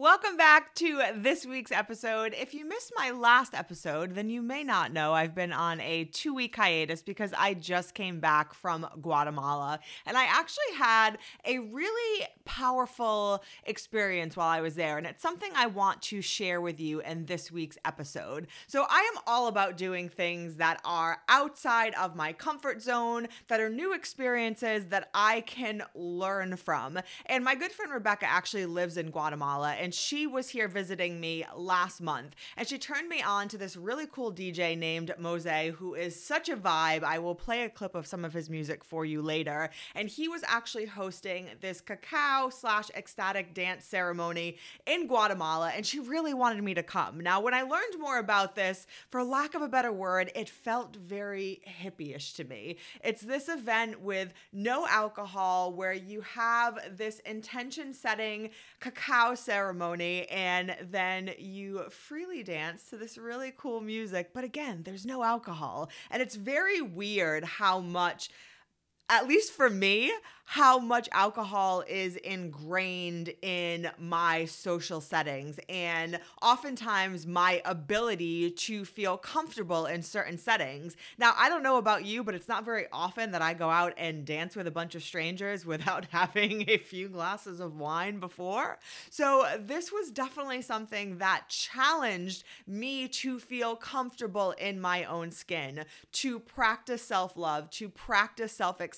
Welcome back to this week's episode. If you missed my last episode, then you may not know I've been on a two week hiatus because I just came back from Guatemala. And I actually had a really powerful experience while I was there. And it's something I want to share with you in this week's episode. So I am all about doing things that are outside of my comfort zone, that are new experiences that I can learn from. And my good friend Rebecca actually lives in Guatemala. And and she was here visiting me last month. And she turned me on to this really cool DJ named Mose, who is such a vibe. I will play a clip of some of his music for you later. And he was actually hosting this cacao slash ecstatic dance ceremony in Guatemala, and she really wanted me to come. Now, when I learned more about this, for lack of a better word, it felt very hippie-ish to me. It's this event with no alcohol where you have this intention setting cacao ceremony ceremony and then you freely dance to this really cool music. But again, there's no alcohol. And it's very weird how much at least for me, how much alcohol is ingrained in my social settings and oftentimes my ability to feel comfortable in certain settings. Now, I don't know about you, but it's not very often that I go out and dance with a bunch of strangers without having a few glasses of wine before. So, this was definitely something that challenged me to feel comfortable in my own skin, to practice self love, to practice self acceptance,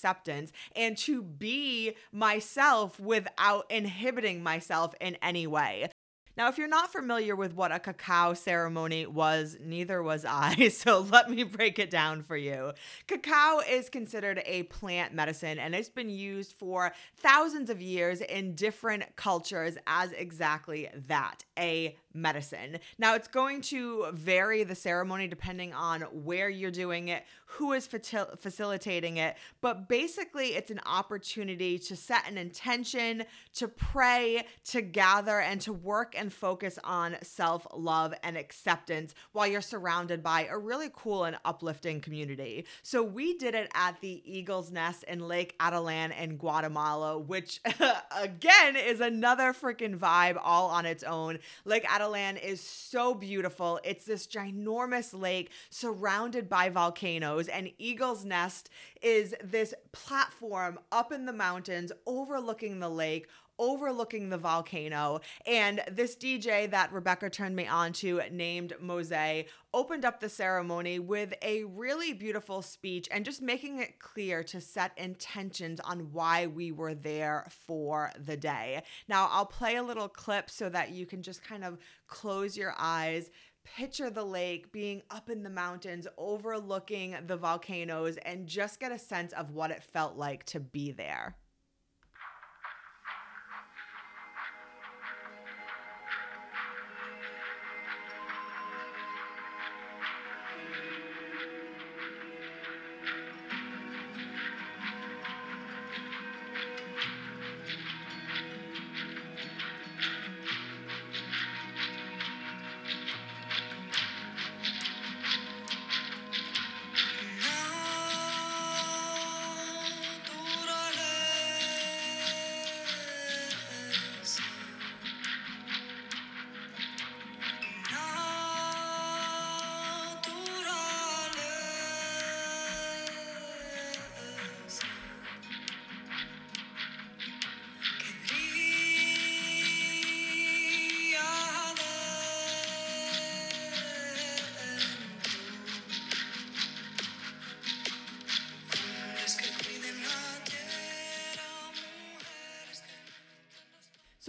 and to be myself without inhibiting myself in any way. Now, if you're not familiar with what a cacao ceremony was, neither was I, so let me break it down for you. Cacao is considered a plant medicine and it's been used for thousands of years in different cultures as exactly that a medicine. Now, it's going to vary the ceremony depending on where you're doing it, who is facilitating it, but basically, it's an opportunity to set an intention, to pray, to gather, and to work and focus on self love and acceptance while you're surrounded by a really cool and uplifting community. So, we did it at the Eagle's Nest in Lake Atitlan in Guatemala, which again is another freaking vibe all on its own. Lake Atitlan is so beautiful. It's this ginormous lake surrounded by volcanoes, and Eagle's Nest is this platform up in the mountains overlooking the lake, overlooking the volcano. And this DJ that Rebecca turned me on to, named Mose, opened up the ceremony with a really beautiful speech and just making it clear to set intentions on why we were there for the day. Now, I'll play a little clip so that you can just kind of close your eyes picture the lake being up in the mountains overlooking the volcanoes and just get a sense of what it felt like to be there.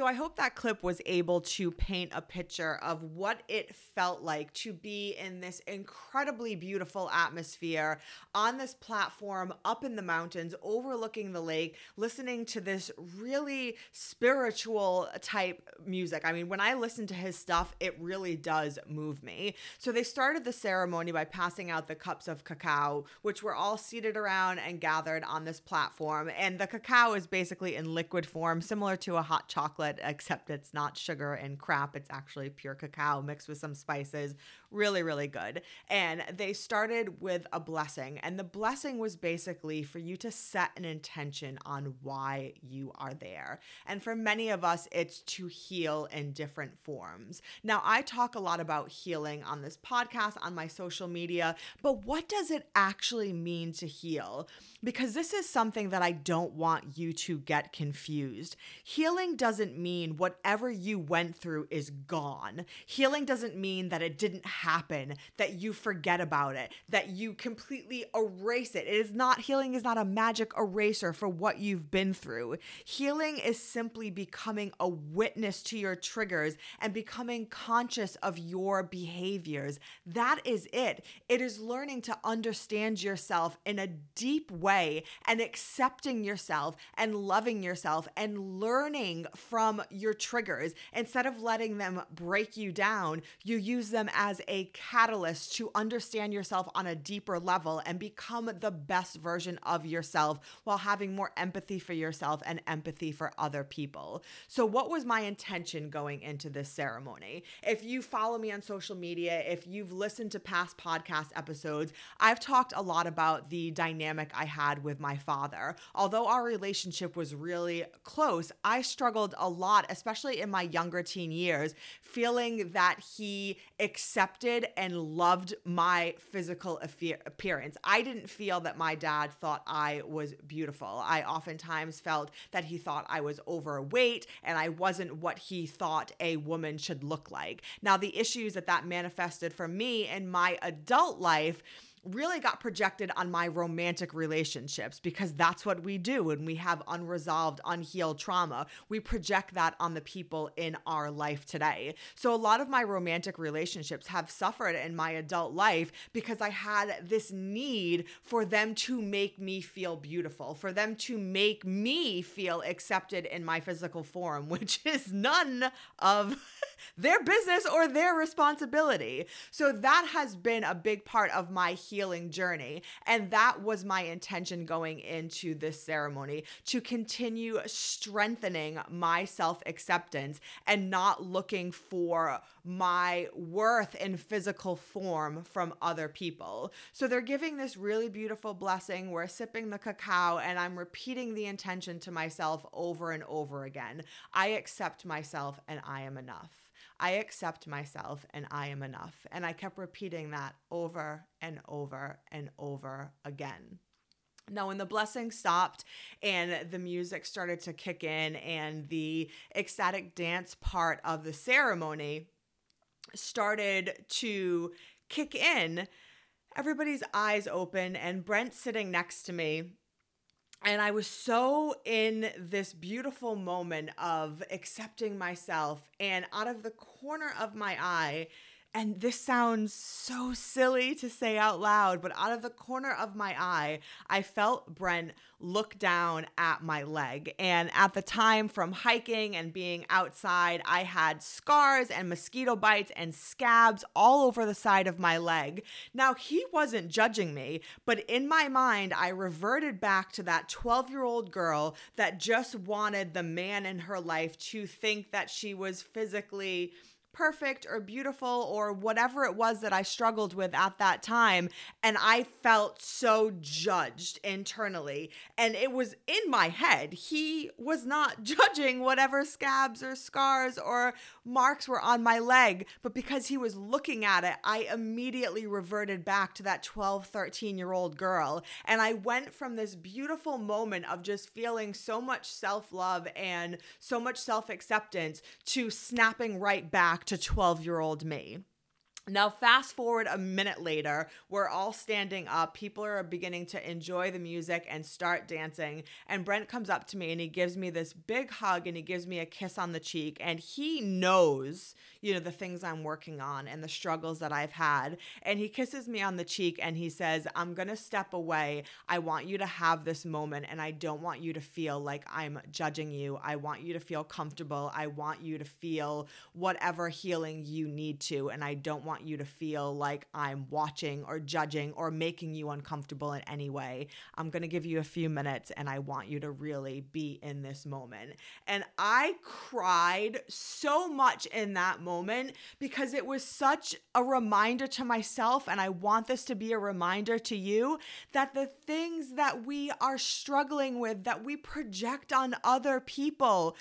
So I hope that clip was able to paint a picture of what it felt like to be in this incredibly beautiful atmosphere on this platform up in the mountains overlooking the lake, listening to this really spiritual type music. I mean, when I listen to his stuff, it really does move me. So they started the ceremony by passing out the cups of cacao, which were all seated around and gathered on this platform. And the cacao is basically in liquid form, similar to a hot chocolate chocolate, except it's not sugar and crap. It's actually pure cacao mixed with some spices. Really, really good. And they started with a blessing. And the blessing was basically for you to set an intention on why you are there. And for many of us, it's to heal in different forms. Now, I talk a lot about healing on this podcast, on my social media, but what does it actually mean to heal? Because this is something that I don't want you to get confused. Healing doesn't mean whatever you went through is gone. Healing doesn't mean that it didn't happen, that you forget about it, that you completely erase it. It is not, healing is not a magic eraser for what you've been through. Healing is simply becoming a witness to your triggers and becoming conscious of your behaviors. That is it. It is learning to understand yourself in a deep way and accepting yourself and loving yourself and learning from Um, your triggers. Instead of letting them break you down, you use them as a catalyst to understand yourself on a deeper level and become the best version of yourself while having more empathy for yourself and empathy for other people. So, what was my intention going into this ceremony? If you follow me on social media, if you've listened to past podcast episodes, I've talked a lot about the dynamic I had with my father. Although our relationship was really close, I struggled a lot, especially in my younger teen years, feeling that he accepted and loved my physical appearance. I didn't feel that my dad thought I was beautiful. I oftentimes felt that he thought I was overweight and I wasn't what he thought a woman should look like. Now, the issues that that manifested for me in my adult life really got projected on my romantic relationships because that's what we do when we have unresolved, unhealed trauma. We project that on the people in our life today. So, a lot of my romantic relationships have suffered in my adult life because I had this need for them to make me feel beautiful, for them to make me feel accepted in my physical form, which is none of their business or their responsibility. So, that has been a big part of my healing journey. And that was my intention going into this ceremony to continue strengthening my self acceptance and not looking for my worth in physical form from other people. So they're giving this really beautiful blessing. We're sipping the cacao, and I'm repeating the intention to myself over and over again. I accept myself and I am enough. I accept myself and I am enough. And I kept repeating that over and over and over again. Now, when the blessing stopped and the music started to kick in and the ecstatic dance part of the ceremony started to kick in, everybody's eyes open, and Brent sitting next to me and I was so in this beautiful moment of accepting myself. And out of the corner of my eye, and this sounds so silly to say out loud, but out of the corner of my eye, I felt Brent look down at my leg. And at the time, from hiking and being outside, I had scars and mosquito bites and scabs all over the side of my leg. Now, he wasn't judging me, but in my mind, I reverted back to that 12 year old girl that just wanted the man in her life to think that she was physically perfect or beautiful or whatever it was that I struggled with at that time. And I felt so judged internally. And it was in my head. He was not judging whatever scabs or scars or marks were on my leg. But because he was looking at it, I immediately reverted back to that 12, 13 year old girl. And I went from this beautiful moment of just feeling so much self love and so much self acceptance to snapping right back back to 12 year old me. Now, fast forward a minute later, we're all standing up. People are beginning to enjoy the music and start dancing. And Brent comes up to me and he gives me this big hug and he gives me a kiss on the cheek. And he knows, you know, the things I'm working on and the struggles that I've had. And he kisses me on the cheek and he says, I'm going to step away. I want you to have this moment and I don't want you to feel like I'm judging you. I want you to feel comfortable. I want you to feel whatever healing you need to. And I don't want want you to feel like I'm watching or judging or making you uncomfortable in any way. I'm going to give you a few minutes and I want you to really be in this moment. And I cried so much in that moment because it was such a reminder to myself, and I want this to be a reminder to you that the things that we are struggling with, that we project on other people,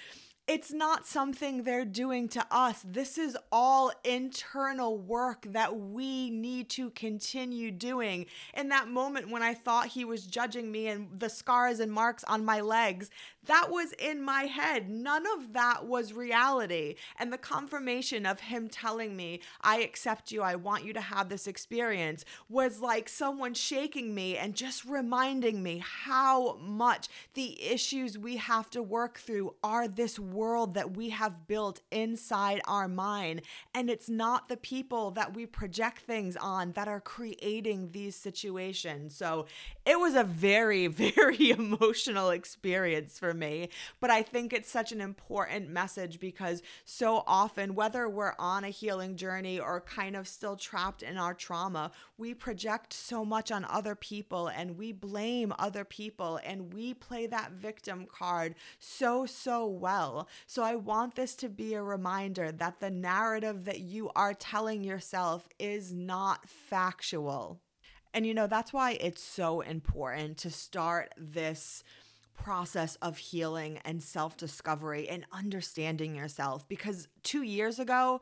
it's not something they're doing to us. This is all internal work that we need to continue doing. In that moment when I thought he was judging me and the scars and marks on my legs, that was in my head. None of that was reality. And the confirmation of him telling me, I accept you, I want you to have this experience, was like someone shaking me and just reminding me how much the issues we have to work through are this world that we have built inside our mind. And it's not the people that we project things on that are creating these situations. So it was a very, very emotional experience for me. But I think it's such an important message because so often, whether we're on a healing journey or kind of still trapped in our trauma, we project so much on other people and we blame other people and we play that victim card so, so well. So I want this to be a reminder that the narrative that you are telling yourself is not factual. And you know, that's why it's so important to start this process of healing and self discovery and understanding yourself. Because two years ago,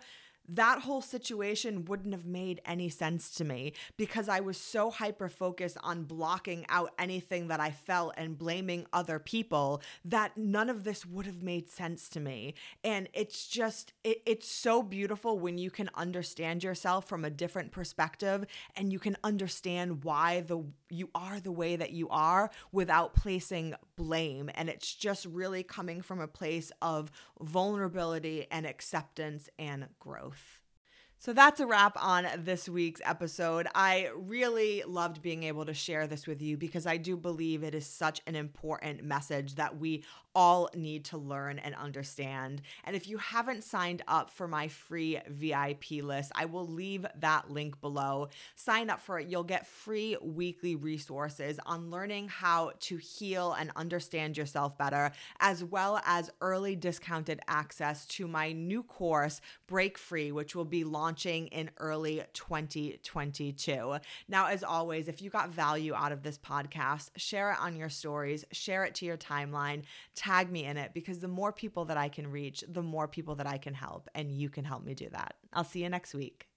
that whole situation wouldn't have made any sense to me because I was so hyper focused on blocking out anything that I felt and blaming other people that none of this would have made sense to me. And it's just, it, it's so beautiful when you can understand yourself from a different perspective and you can understand why the you are the way that you are without placing blame. And it's just really coming from a place of vulnerability and acceptance and growth. So that's a wrap on this week's episode. I really loved being able to share this with you because I do believe it is such an important message that we all need to learn and understand. And if you haven't signed up for my free VIP list, I will leave that link below. Sign up for it. You'll get free weekly resources on learning how to heal and understand yourself better, as well as early discounted access to my new course, Break Free, which will be launching in early 2022. Now, as always, if you got value out of this podcast, share it on your stories, share it to your timeline tag me in it because the more people that I can reach, the more people that I can help. And you can help me do that. I'll see you next week.